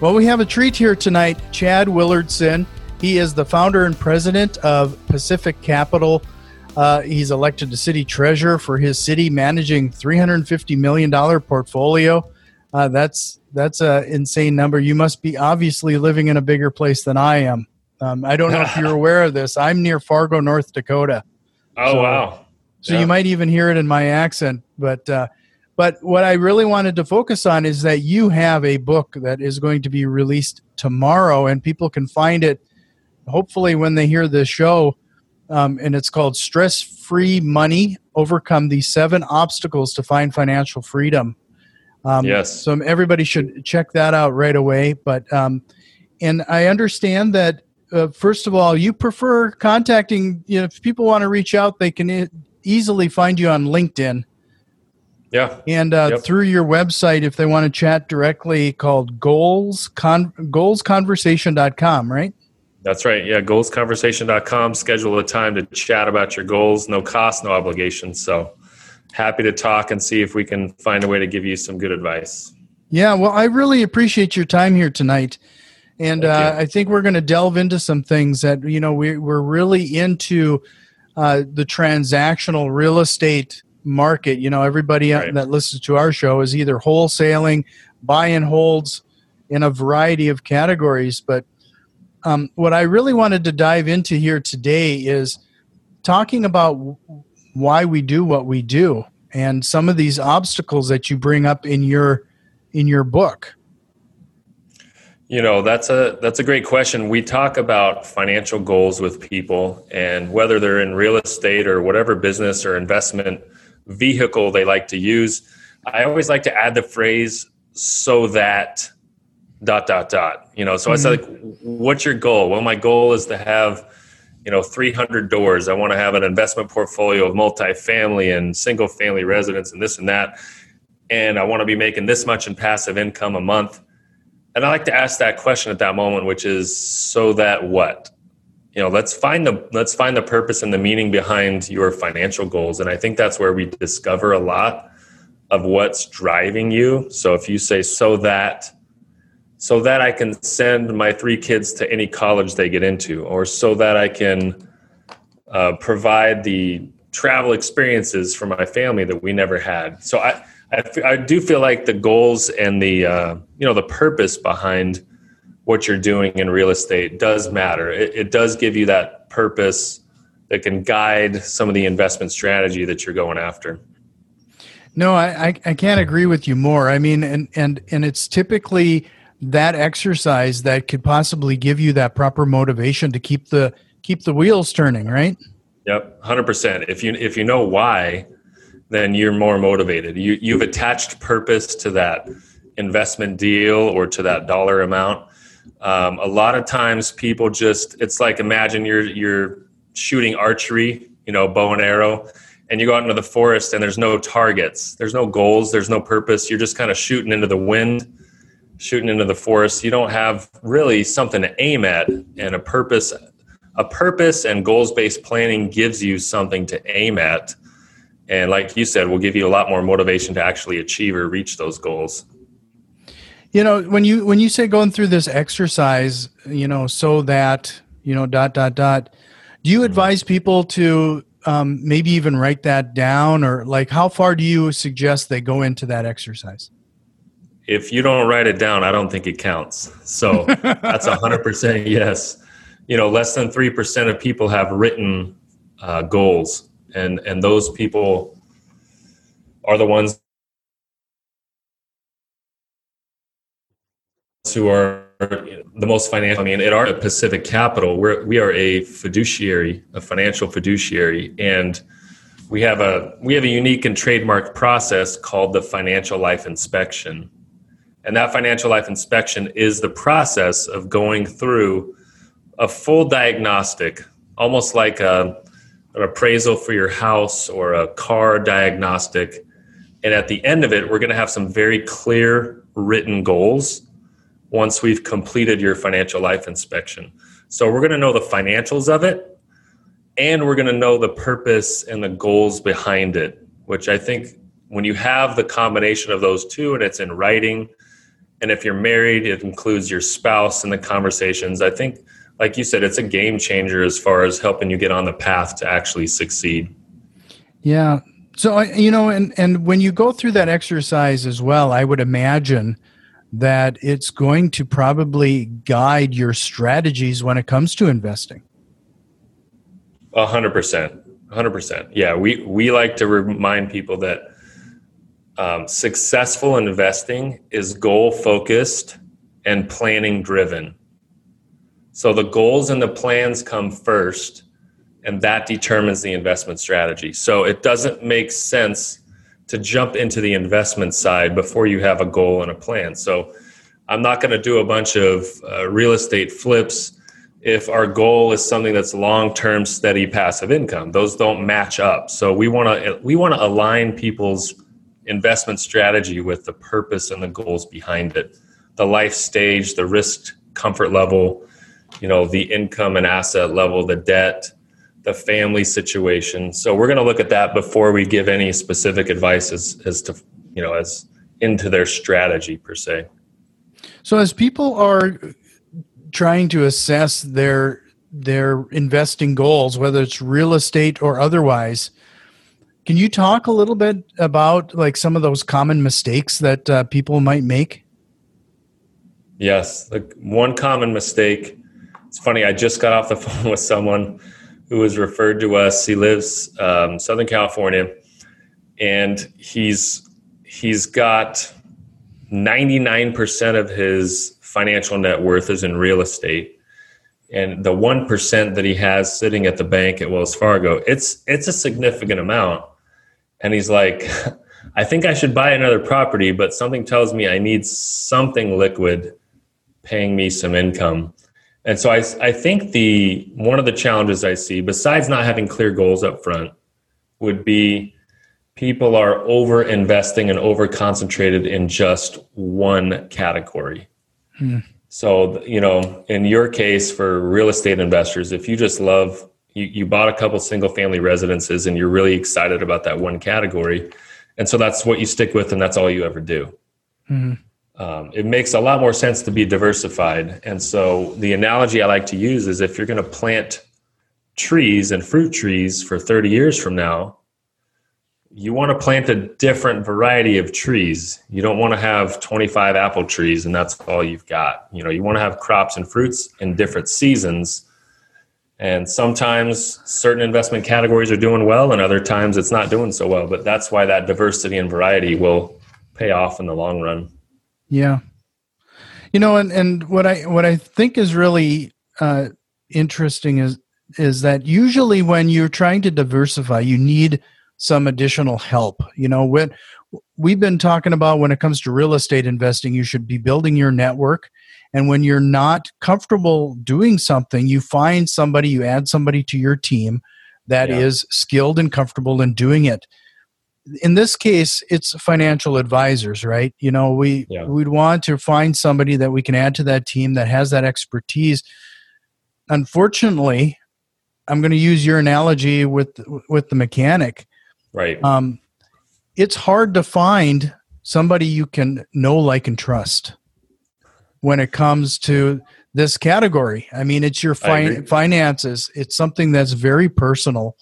Well, we have a treat here tonight. Chad Willardson. He is the founder and president of Pacific Capital. Uh, he's elected to city treasurer for his city, managing $350 million portfolio. Uh, that's that's an insane number. You must be obviously living in a bigger place than I am. Um, I don't know if you're aware of this. I'm near Fargo, North Dakota. Oh so, wow! So yeah. you might even hear it in my accent. But uh, but what I really wanted to focus on is that you have a book that is going to be released tomorrow, and people can find it. Hopefully, when they hear this show, um, and it's called "Stress Free Money: Overcome the Seven Obstacles to Find Financial Freedom." Um, yes. So everybody should check that out right away. But um, and I understand that uh, first of all, you prefer contacting. You know, if people want to reach out, they can e- easily find you on LinkedIn. Yeah. And uh, yep. through your website, if they want to chat directly, called goals con- goalsconversation.com, right? That's right. Yeah, goalsconversation.com. Schedule a time to chat about your goals. No cost, no obligation. So happy to talk and see if we can find a way to give you some good advice. Yeah, well, I really appreciate your time here tonight. And uh, I think we're going to delve into some things that, you know, we, we're really into uh, the transactional real estate market. You know, everybody right. that listens to our show is either wholesaling, buy and holds in a variety of categories. But um, what I really wanted to dive into here today is talking about why we do what we do and some of these obstacles that you bring up in your in your book you know, that's a that's a great question. We talk about financial goals with people and whether they're in real estate or whatever business or investment vehicle they like to use. I always like to add the phrase so that dot dot dot. You know, so mm-hmm. I said like what's your goal? Well, my goal is to have you know 300 doors. I want to have an investment portfolio of multifamily and single family residents and this and that. And I want to be making this much in passive income a month and I like to ask that question at that moment, which is so that what? You know, let's find the let's find the purpose and the meaning behind your financial goals. And I think that's where we discover a lot of what's driving you. So if you say so that so that I can send my three kids to any college they get into, or so that I can uh, provide the travel experiences for my family that we never had. So I I, do feel like the goals and the uh, you know the purpose behind what you're doing in real estate does matter. It, it, does give you that purpose that can guide some of the investment strategy that you're going after. No, I, I, I can't agree with you more. I mean, and and and it's typically that exercise that could possibly give you that proper motivation to keep the keep the wheels turning, right? Yep, hundred percent. If you if you know why then you're more motivated. You, you've attached purpose to that investment deal or to that dollar amount. Um, a lot of times people just, it's like imagine you're, you're shooting archery, you know, bow and arrow, and you go out into the forest and there's no targets, there's no goals, there's no purpose. You're just kind of shooting into the wind, shooting into the forest. You don't have really something to aim at and a purpose. A purpose and goals based planning gives you something to aim at and like you said will give you a lot more motivation to actually achieve or reach those goals you know when you when you say going through this exercise you know so that you know dot dot dot do you mm-hmm. advise people to um, maybe even write that down? Or like how far do you suggest they go into that exercise? If you don't write it down i don't think it counts. So that's a 100% yes. You know less than 3% of people have written uh, goals. And and those people are the ones who are the most financial. I mean, at our Pacific Capital, we're we are a fiduciary, a financial fiduciary, and we have a we have a unique and trademarked process called the financial life inspection. And that financial life inspection is the process of going through a full diagnostic, almost like a, an appraisal for your house or a car diagnostic. And at the end of it, we're going to have some very clear written goals once we've completed your financial life inspection. So we're going to know the financials of it and we're going to know the purpose and the goals behind it, which I think when you have the combination of those two and it's in writing, and if you're married, it includes your spouse in the conversations. I think, like you said, it's a game changer as far as helping you get on the path to actually succeed. Yeah. So uh, you know, and and when you go through that exercise as well, I would imagine that it's going to probably guide your strategies when it comes to investing. A hundred percent, hundred percent. Yeah, we we like to remind people that um, successful investing is goal focused and planning driven. So the goals and the plans come first, and that determines the investment strategy. So it doesn't make sense to jump into the investment side before you have a goal and a plan. So I'm not going to do a bunch of uh, real estate flips if our goal is something that's long-term steady passive income. Those don't match up. So we want to we want to align people's investment strategy with the purpose and the goals behind it. The life stage, the risk comfort level, you know, the income and asset level, the debt, the family situation. So we're going to look at that before we give any specific advice as, as to, you know, as into their strategy per se. So as people are trying to assess their their investing goals, whether it's real estate or otherwise, can you talk a little bit about like some of those common mistakes that uh, people might make? Yes, like one common mistake. It's funny. I just got off the phone with someone who was referred to us. He lives um, Southern California, and he's he's got ninety nine percent of his financial net worth is in real estate, and the one percent that he has sitting at the bank at Wells Fargo, it's it's a significant amount. And he's like, I think I should buy another property, but something tells me I need something liquid paying me some income. And so I, I think the one of the challenges I see, besides not having clear goals up front, would be people are over investing and over concentrated in just one category. Hmm. So, you know, in your case for real estate investors, if you just love, you, you bought a couple single family residences and you're really excited about that one category. And so that's what you stick with and that's all you ever do. Hmm um, it makes a lot more sense to be diversified. And so the analogy I like to use is if you're going to plant trees and fruit trees for 30 years from now, you want to plant a different variety of trees. You don't want to have 25 apple trees and that's all you've got. You know, you want to have crops and fruits in different seasons. And sometimes certain investment categories are doing well and other times it's not doing so well, but that's why that diversity and variety will pay off in the long run. Yeah. You know, and, and what I what I think is really uh, interesting is is that usually when you're trying to diversify, you need some additional help. You know, when we've been talking about when it comes to real estate investing, you should be building your network. And when you're not comfortable doing something, you find somebody, you add somebody to your team that yeah. is skilled and comfortable in doing it in this case it's financial advisors right? You know we yeah. we'd want to find somebody that we can add to that team that has that expertise. Unfortunately i'm going to use your analogy with with the mechanic. Right. Um it's hard to find somebody you can know like and trust when it comes to this category. I mean it's your fi- finances. It's something that's very personal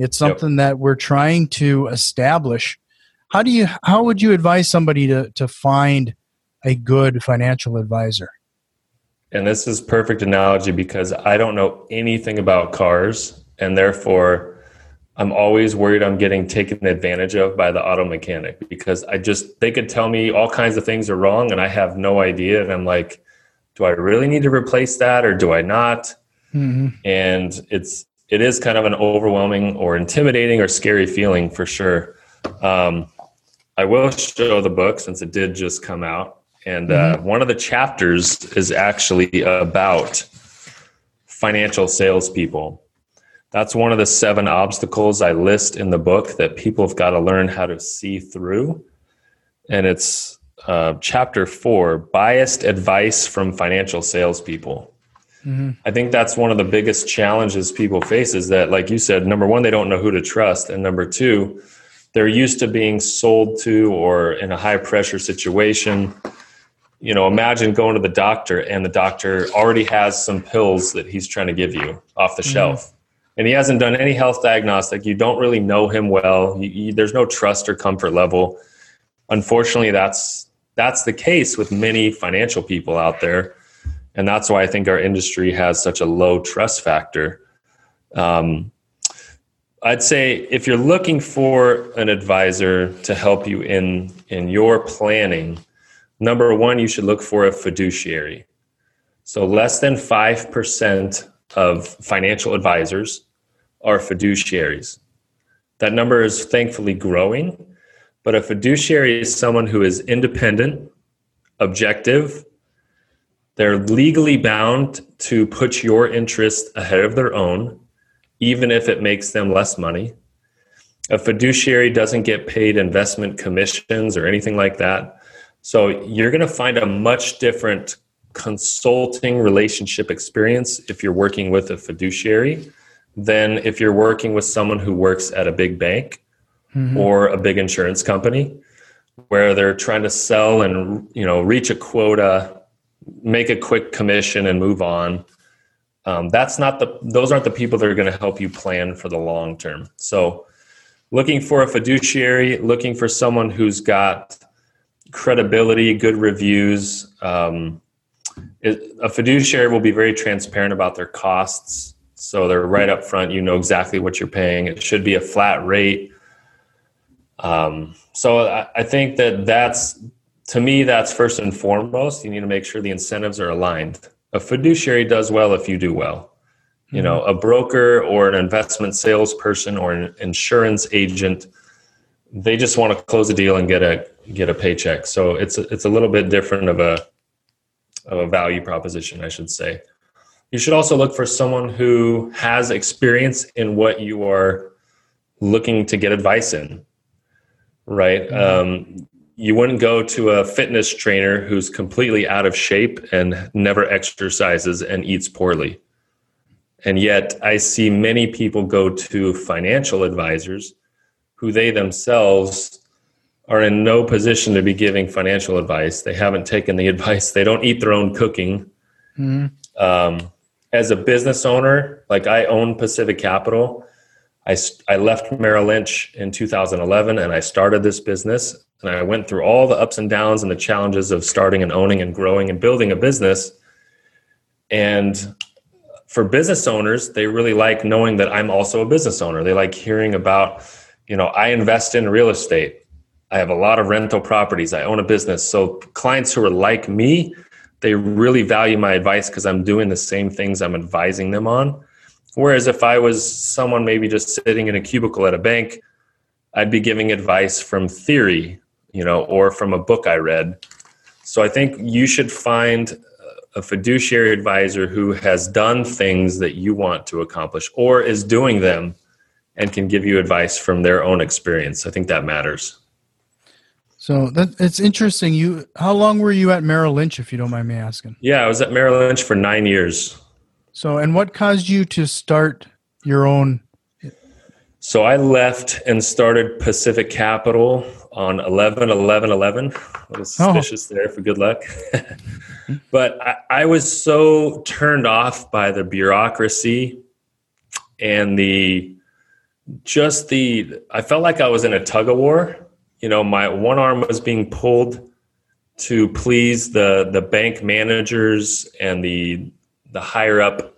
it's something yep. that we're trying to establish. How do you how would you advise somebody to to find a good financial advisor? And this is perfect analogy because I don't know anything about cars and therefore I'm always worried I'm getting taken advantage of by the auto mechanic because I just they could tell me all kinds of things are wrong and I have no idea and I'm like do I really need to replace that or do I not? Mm-hmm. And it's it is kind of an overwhelming or intimidating or scary feeling for sure. Um, I will show the book since it did just come out. And uh, mm-hmm. one of the chapters is actually about financial salespeople. That's one of the seven obstacles I list in the book that people have got to learn how to see through. And it's uh, chapter four biased advice from financial salespeople. Mm-hmm. I think that's one of the biggest challenges people face is that, like you said, number one, they don't know who to trust. And number two, they're used to being sold to or in a high pressure situation. You know, imagine going to the doctor and the doctor already has some pills that he's trying to give you off the mm-hmm. shelf. And he hasn't done any health diagnostic. You don't really know him well. You, you, there's no trust or comfort level. Unfortunately, that's that's the case with many financial people out there, and that's why I think our industry has such a low trust factor. Um, I'd say if you're looking for an advisor to help you in in your planning, number one, you should look for a fiduciary. So less than five percent of financial advisors are fiduciaries. That number is thankfully growing, but a fiduciary is someone who is independent, objective. They're legally bound to put your interest ahead of their own even if it makes them less money. A fiduciary doesn't get paid investment commissions or anything like that. So you're going to find a much different consulting relationship experience if you're working with a fiduciary than if you're working with someone who works at a big bank mm-hmm. or a big insurance company where they're trying to sell and you know reach a quota make a quick commission and move on. Um, that's not the those aren't the people that are going to help you plan for the long term. So looking for a fiduciary looking for someone who's got credibility good reviews um, it, a fiduciary will be very transparent about their costs. So they're right up front you know exactly what you're paying. It should be a flat rate. Um, so I, I think that that's to me that's first and foremost you need to make sure the incentives are aligned a fiduciary does well if you do well. Mm-hmm. You know, a broker or an investment salesperson or an insurance agent, they just want to close a deal and get a get a paycheck. So it's a, it's a little bit different of a of a value proposition, I should say. You should also look for someone who has experience in what you are looking to get advice in. Right? Mm-hmm. Um, you wouldn't go to a fitness trainer who's completely out of shape and never exercises and eats poorly. And yet, I see many people go to financial advisors who they themselves are in no position to be giving financial advice. They haven't taken the advice, they don't eat their own cooking. Mm-hmm. Um, as a business owner, like I own Pacific Capital, I, I left Merrill Lynch in 2011 and I started this business and I went through all the ups and downs and the challenges of starting and owning and growing and building a business. And for business owners, they really like knowing that I'm also a business owner. They like hearing about, you know, I invest in real estate. I have a lot of rental properties. I own a business. So clients who are like me, they really value my advice because I'm doing the same things I'm advising them on. Whereas if I was someone maybe just sitting in a cubicle at a bank, I'd be giving advice from theory you know, or from a book I read. So I think you should find a fiduciary advisor who has done things that you want to accomplish or is doing them and can give you advice from their own experience. I think that matters. So that it's interesting. You how long were you at Merrill Lynch if you don't mind me asking? Yeah, I was at Merrill Lynch for 9 years. So and what caused you to start your own? So I left and started Pacific Capital on 11 11 11 a little oh. suspicious oh. there for good luck. But I, I, was so turned off by the bureaucracy and the just the i felt like i was in a tug of war. You know my one arm was being pulled to please the the bank managers and the the higher up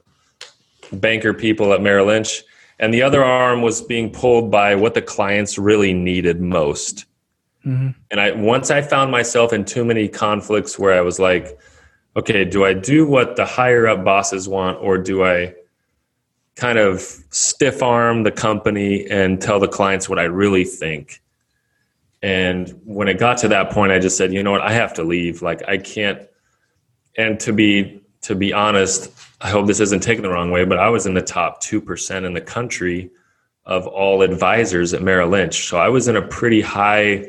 banker people at merrill lynch and the other arm was being pulled by what the clients really needed most Mm-hmm. And I once I found myself in too many conflicts where I was like, okay, do I do what the higher up bosses want or do I kind of stiff arm the company and tell the clients what I really think? And when it got to that point, I just said, you know what, I have to leave. Like I can't. And to be to be honest, I hope this isn't taken the wrong way, but I was in the top two percent in the country of all advisors at Merrill Lynch. So I was in a pretty high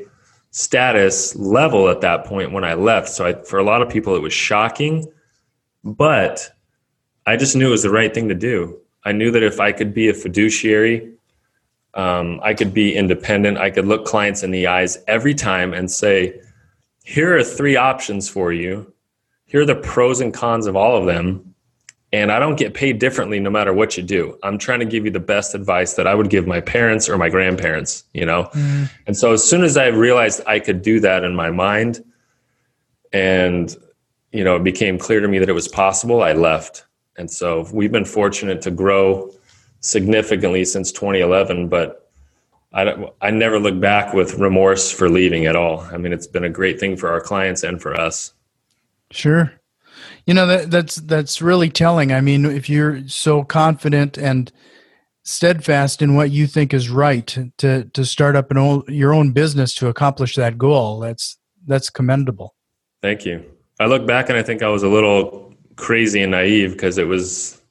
status level at that point when I left. So I, for a lot of people, it was shocking, but I just knew it was the right thing to do. I knew that if I could be a fiduciary, um, I could be independent. I could look clients in the eyes every time and say, here are three options for you. Here are the pros and cons of all of them. And I don't get paid differently no matter what you do. I'm trying to give you the best advice that I would give my parents or my grandparents, you know? Mm. And so as soon as I realized I could do that in my mind and, you know, it became clear to me that it was possible, I left. And so we've been fortunate to grow significantly since 2011, but I, I never look back with remorse for leaving at all. I mean, it's been a great thing for our clients and for us. Sure. You know that that's that's really telling. I mean, if you're so confident and steadfast in what you think is right to to start up an own, your own business to accomplish that goal, that's that's commendable. Thank you. I look back and I think I was a little crazy and naive because it was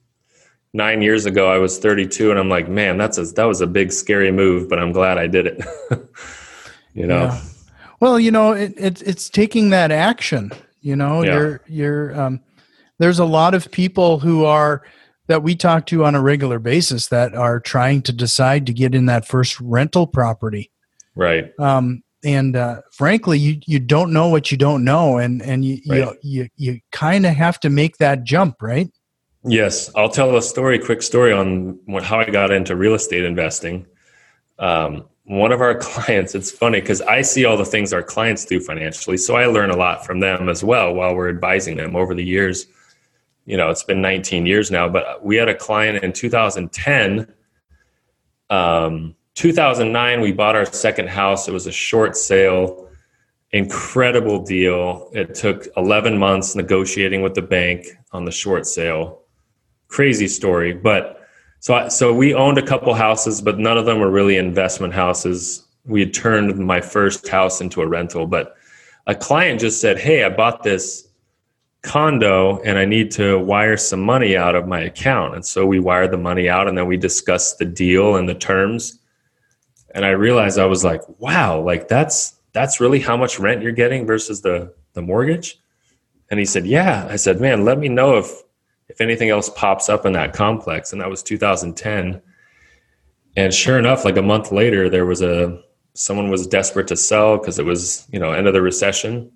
nine years ago. I was 32, and I'm like, man, that's a that was a big scary move, but I'm glad I did it. you know. Yeah. Well, you know, it, it, it's taking that action you know, yeah. you're you're um, there's a lot of people who are that we talk to on a regular basis that are trying to decide to get in that first rental property. Right. Um, and uh, frankly, you you don't know what you don't know, and and you right. you you, you kind of have to make that jump, right? Yes, I'll tell a story, quick story on what, how I got into real estate investing. Um, one of our clients, it's funny because I see all the things our clients do financially. So I learn a lot from them as well while we're advising them over the years. You know, it's been 19 years now, but we had a client in 2010. Um, 2009, we bought our second house. It was a short sale, incredible deal. It took 11 months negotiating with the bank on the short sale. Crazy story, but so, I, so we owned a couple houses, but none of them were really investment houses. We had turned my first house into a rental, but a client just said, "Hey, I bought this condo and I need to wire some money out of my account." And so we wired the money out, and then we discussed the deal and the terms. And I realized I was like, "Wow, like that's that's really how much rent you're getting versus the the mortgage." And he said, "Yeah." I said, "Man, let me know if if anything else pops up in that complex. And that was 2010. And sure enough, like a month later, there was a someone was desperate to sell because it was you know end of the recession,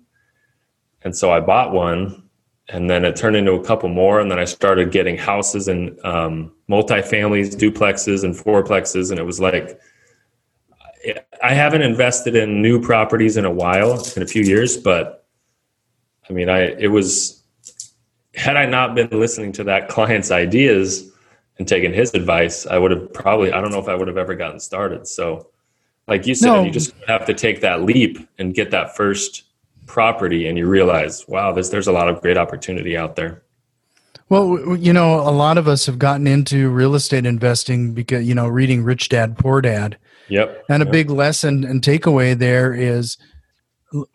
and so I bought one. And then it turned into a couple more, and then I started getting houses and um, multifamilies, duplexes, and fourplexes, and it was like I haven't invested in new properties in a while, in a few years, but I mean, I it was had I not been listening to that client's ideas and taken his advice, I would have probably, I don't know if I would have ever gotten started. So, like you said, no. you just have to take that leap and get that first property, and you realize, wow, there's, there's a lot of great opportunity out there. Well, you know, a lot of us have gotten into real estate investing because, you know, reading Rich Dad, Poor Dad. Yep. And a yep. big lesson and takeaway there is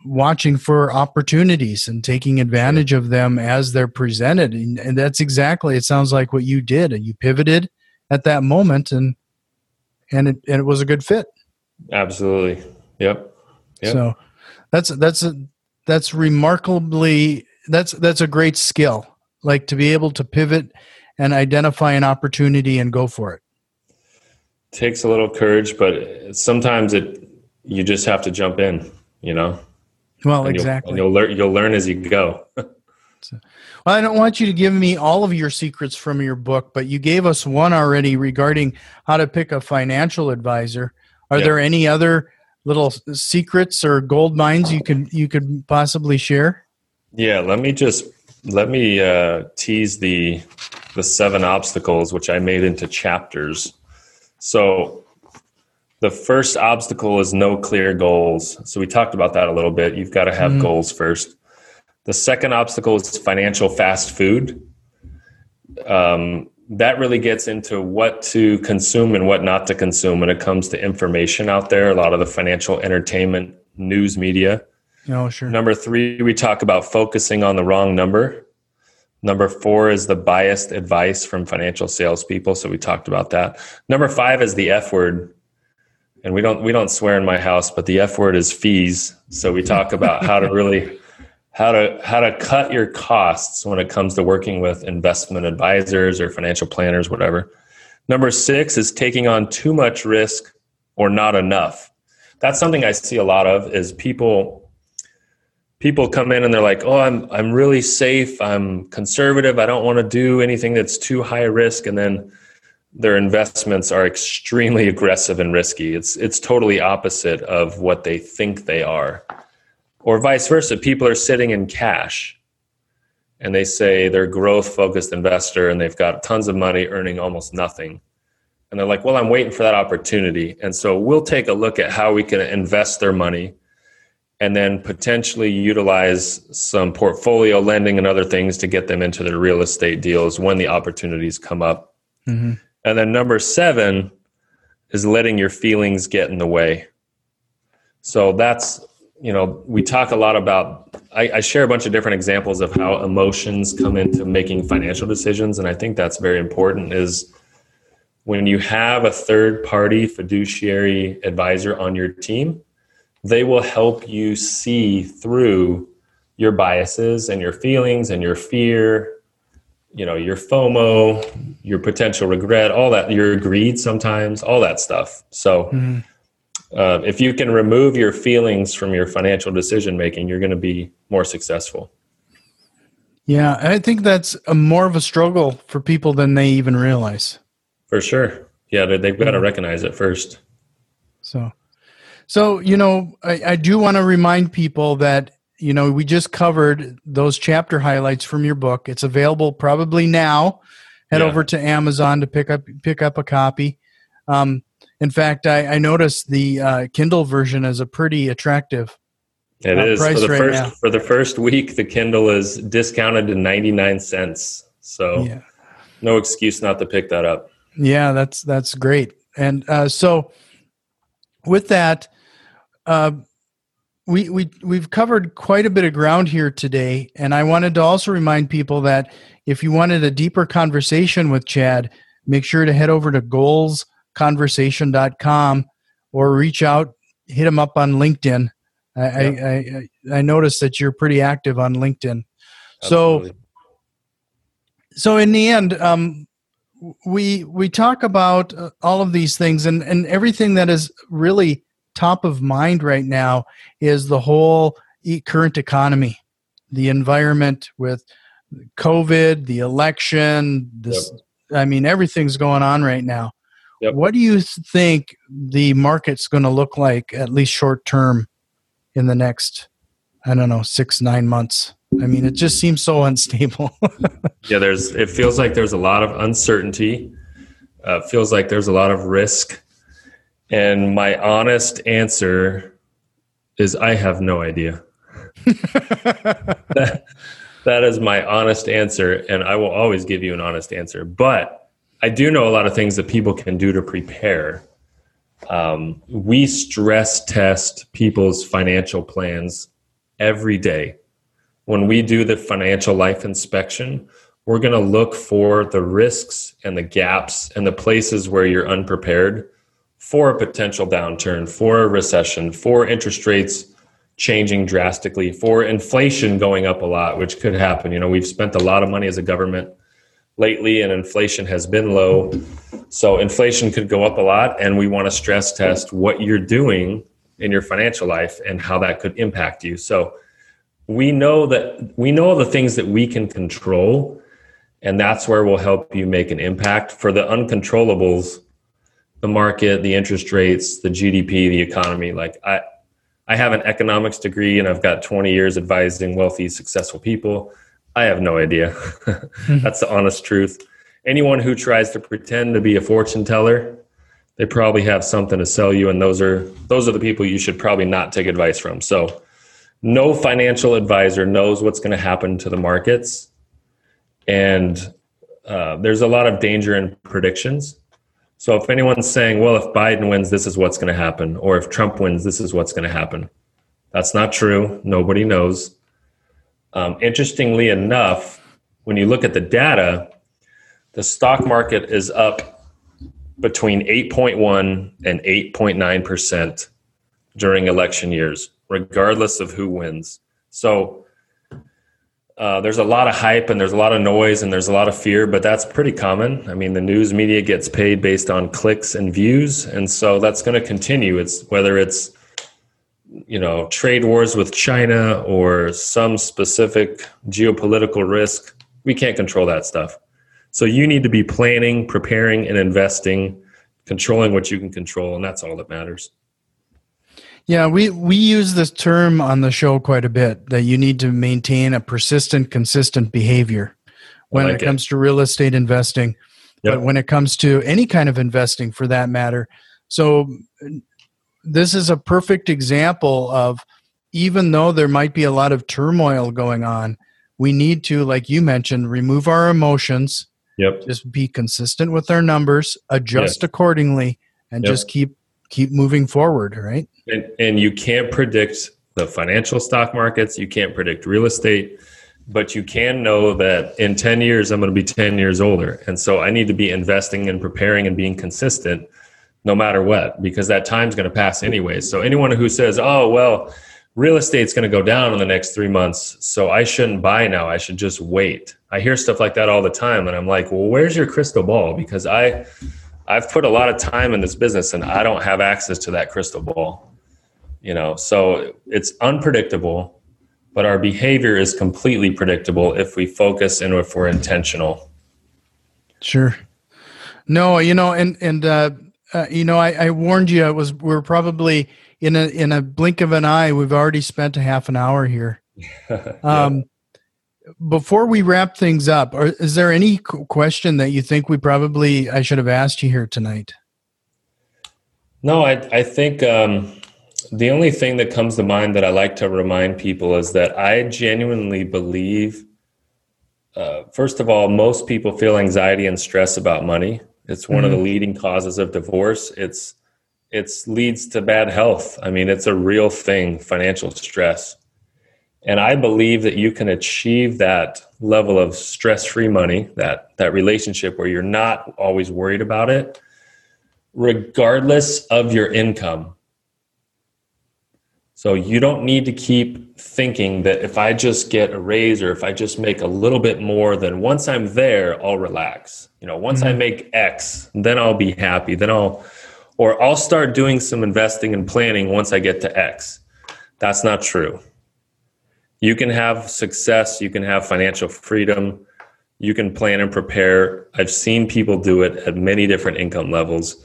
watching for opportunities and taking advantage of them as they're presented. And, and, that's exactly it sounds like what you did and you pivoted at that moment and and it, and it was a good fit. Absolutely. Yep, yep. so that's that's a, that's remarkably that's that's a great skill like to be able to pivot and identify an opportunity and go for it. Takes a little courage but sometimes it you just have to jump in you know. Well, and exactly. You'll, you'll learn. You'll learn as you go. so, well, I don't want you to give me all of your secrets from your book, but you gave us one already regarding how to pick a financial advisor. Are there any other little secrets or gold mines you could you could possibly share? Yeah, let me just let me uh, tease the the seven obstacles which I made into chapters. So the first obstacle is no clear goals. So we talked about that a little bit. You've got to have mm. goals first. The second obstacle is financial fast food. Um, that really gets into what to consume and what not to consume when it comes to information out there. A lot of the financial entertainment news media. Oh, sure. Number three, we talk about focusing on the wrong number. Number four is the biased advice from financial salespeople. So we talked about that. Number five is the F word, and we don't we don't swear in my house, but the F word is fees. So we talk about how to really how to how to cut your costs when it comes to working with investment advisors or financial planners, whatever. Number six is taking on too much risk or not enough. That's something I see a lot of is people people come in and they're like, "Oh, I'm I'm really safe. I'm conservative. I don't want to do anything that's too high risk." And then their investments are extremely aggressive and risky. It's it's totally opposite of what they think they are. Or vice versa, people are sitting in cash and they say they're growth focused investor and they've got tons of money earning almost nothing and they're like well i'm waiting for that opportunity and so we'll take a look at how we can invest their money and then potentially utilize some portfolio lending and other things to get them into their real estate deals when the opportunities come up mm-hmm. And then number seven is letting your feelings get in the way. So that's you know we talk a lot about I, I, share a bunch of different examples of how emotions come into making financial decisions. And i think that's very important is when you have a third party fiduciary advisor on your team, they will help you see through your biases and your feelings and your fear, you know, your FOMO, your potential regret, all that, your greed sometimes, all that stuff. So, mm-hmm. uh, if you can remove your feelings from your financial decision making, you're going to be more successful. Yeah, I think that's a more of a struggle for people than they even realize. For sure. Yeah, they've got to mm-hmm. recognize it first. So, so you know, I, I do want to remind people that you know we just covered those chapter highlights from your book. It's available probably now. Head yeah. over to Amazon to pick up pick up a copy. Um, in fact, I, I noticed the uh, Kindle version is a pretty attractive. It uh, is for the right first now. for the first week. The Kindle is discounted to ninety nine cents. So, yeah. no excuse not to pick that up. Yeah, that's that's great. And uh, so, with that, uh, we we we've covered quite a bit of ground here today, and I wanted to also remind people that if you wanted a deeper conversation with Chad, make sure to head over to goalsconversation.com or reach out, hit him up on LinkedIn. I, I, I, I noticed that you're pretty active on LinkedIn. Absolutely. So, so in the end, um, we we talk about uh, all of these things and and everything that is really top of mind right now is the whole current economy the environment with covid the election this yep. i mean everything's going on right now yep. what do you think the market's going to look like at least short term in the next i don't know 6 9 months I mean, it just seems so unstable. yeah, there's. It feels like there's a lot of uncertainty. Uh, feels like there's a lot of risk, and my honest answer is I have no idea. that, that is my honest answer, and I will always give you an honest answer. But I do know a lot of things that people can do to prepare. Um, we stress test people's financial plans every day when we do the financial life inspection, we're going to look for the risks and the gaps and the places where you're unprepared for a potential downturn, for a recession, for interest rates changing drastically, for inflation going up a lot, which could happen. You know, we've spent a lot of money as a government lately and inflation has been low. So inflation could go up a lot and we want to stress test what you're doing in your financial life and how that could impact you. So we know that we know the things that we can control and that's where we'll help you make an impact for the uncontrollables the market the interest rates the gdp the economy like i i have an economics degree and i've got 20 years advising wealthy successful people i have no idea that's the honest truth anyone who tries to pretend to be a fortune teller they probably have something to sell you and those are those are the people you should probably not take advice from so no financial advisor knows what's going to happen to the markets. And uh, there's a lot of danger in predictions. So if anyone's saying, well, if Biden wins, this is what's going to happen, or if Trump wins, this is what's going to happen, That's not true. Nobody knows. Um, interestingly enough, when you look at the data, the stock market is up between 8.1 and 8.9% during election years, regardless of who wins. So uh, there's a lot of hype and there's a lot of noise and there's a lot of fear, but that's pretty common. I mean, the news media gets paid based on clicks and views, and so that's going to continue. It's whether it's you know trade wars with China or some specific geopolitical risk, we can't control that stuff. So you need to be planning, preparing, and investing, controlling what you can control, and that's all that matters. Yeah, we, we use this term on the show quite a bit that you need to maintain a persistent, consistent behavior when like it comes it. to real estate investing, yep. but when it comes to any kind of investing for that matter. So, this is a perfect example of even though there might be a lot of turmoil going on, we need to, like you mentioned, remove our emotions. Yep. Just be consistent with our numbers, adjust yep. accordingly, and yep. just keep keep moving forward, right? And, and you can't predict the financial stock markets, you can't predict real estate, but you can know that in 10 years, I'm going to be 10 years older. And so I need to be investing and preparing and being consistent no matter what, because that time's going to pass anyway. So anyone who says, oh, well, real estate's going to go down in the next three months, so I shouldn't buy now, I should just wait. I hear stuff like that all the time. And I'm like, well, where's your crystal ball? Because I, I've put a lot of time in this business and I don't have access to that crystal ball. You know, so it's unpredictable, but our behavior is completely predictable if we focus and if we're intentional. Sure. No, you know, and and uh, uh you know, I, I warned you. It was we're probably in a in a blink of an eye. We've already spent a half an hour here. yeah. Um, before we wrap things up, are, is there any question that you think we probably I should have asked you here tonight? No, I I think um, the only thing that comes to mind that I like to remind people is that I genuinely believe. Uh, first of all, most people feel anxiety and stress about money. It's one mm-hmm. of the mm-hmm. leading causes of divorce. It's it's leads to bad health. I mean, it's a real thing, financial stress. And I believe that you can achieve that level of stress-free money, that that relationship where you're not always worried about it, regardless of your income. So you don't need to keep thinking that if I just get a raise or if I just make a little bit more, then once I'm there, I'll relax. You know, once mm-hmm. I make X, then I'll be happy. Then I'll, or I'll start doing some investing and planning once I get to X. That's not true you can have success, you can have financial freedom, you can plan and prepare. I've seen people do it at many different income levels.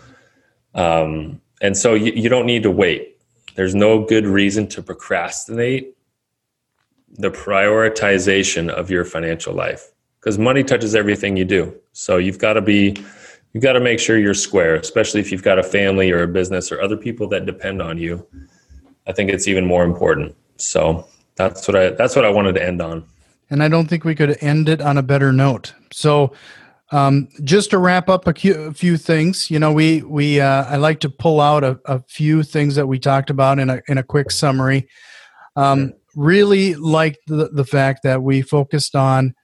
Um, and so you, you don't need to wait. There's no good reason to procrastinate the prioritization of your financial life because money touches everything you do. So you've got to be, you've got to make sure you're square, especially if you've got a family or a business or other people that depend on you. I think it's even more important. So that's what I that's what I wanted to end on. And I don't think we could end it on a better note. So um, just to wrap up a few, things, you know, we we uh, I like to pull out a, a, few things that we talked about in a in a quick summary. Um, really like the the fact that we focused on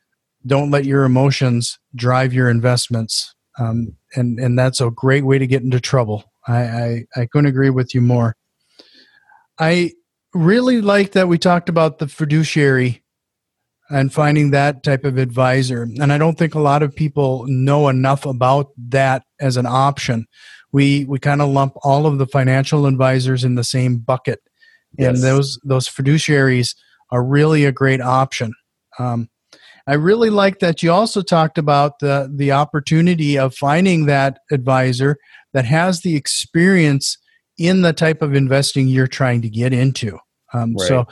don't let your emotions drive your investments, um, and and that's a great way to get into trouble. I, I I couldn't agree with you more. I really like that we talked about the fiduciary and finding that type of advisor. And I don't think a lot of people know enough about that as an option. We we kind of lump all of the financial advisors in the same bucket, yes. and those those fiduciaries are really a great option. Um, I really like that you also talked about the the opportunity of finding that advisor that has the experience in the type of investing you're trying to get into. Um, right. So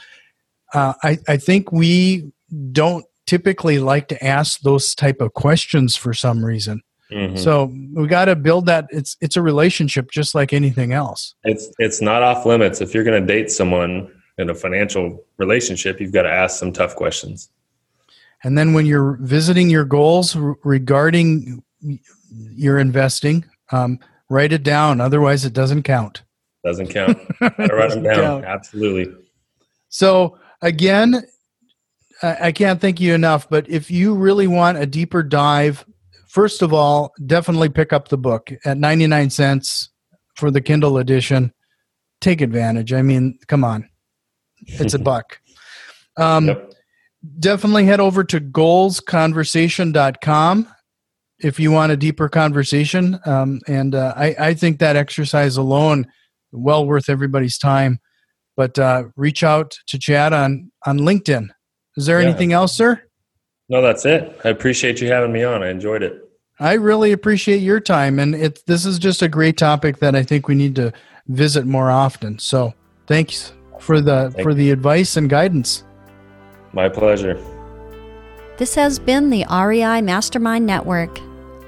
uh, I, I think we don't typically like to ask those type of questions for some reason. Mm-hmm. So we got to build that. It's it's a relationship just like anything else. It's it's not off limits. If you're going to date someone in a financial relationship, you've got to ask some tough questions. And then when you're visiting your goals regarding your investing, um, write it down. Otherwise, it doesn't count. Doesn't count. write them down. Count. Absolutely. So again, I can't thank you enough. But if you really want a deeper dive, first of all, definitely pick up the book at 99 cents for the Kindle edition. Take advantage. I mean, come on, it's a buck. Um, yep. Definitely head over to goalsconversation.com if you want a deeper conversation. Um, and uh, I, I think that exercise alone, well worth everybody's time. But uh, reach out to Chad on, on LinkedIn. Is there yeah. anything else, sir? No, that's it. I appreciate you having me on. I enjoyed it. I really appreciate your time, and it. This is just a great topic that I think we need to visit more often. So, thanks for the Thank for the advice and guidance. My pleasure. This has been the REI Mastermind Network.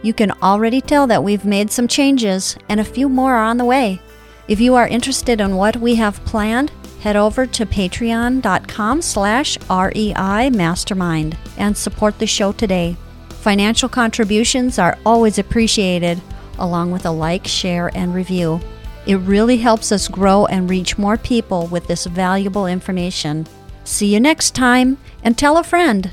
You can already tell that we've made some changes, and a few more are on the way. If you are interested in what we have planned, head over to patreon.com slash REI Mastermind and support the show today. Financial contributions are always appreciated, along with a like, share, and review. It really helps us grow and reach more people with this valuable information. See you next time, and tell a friend.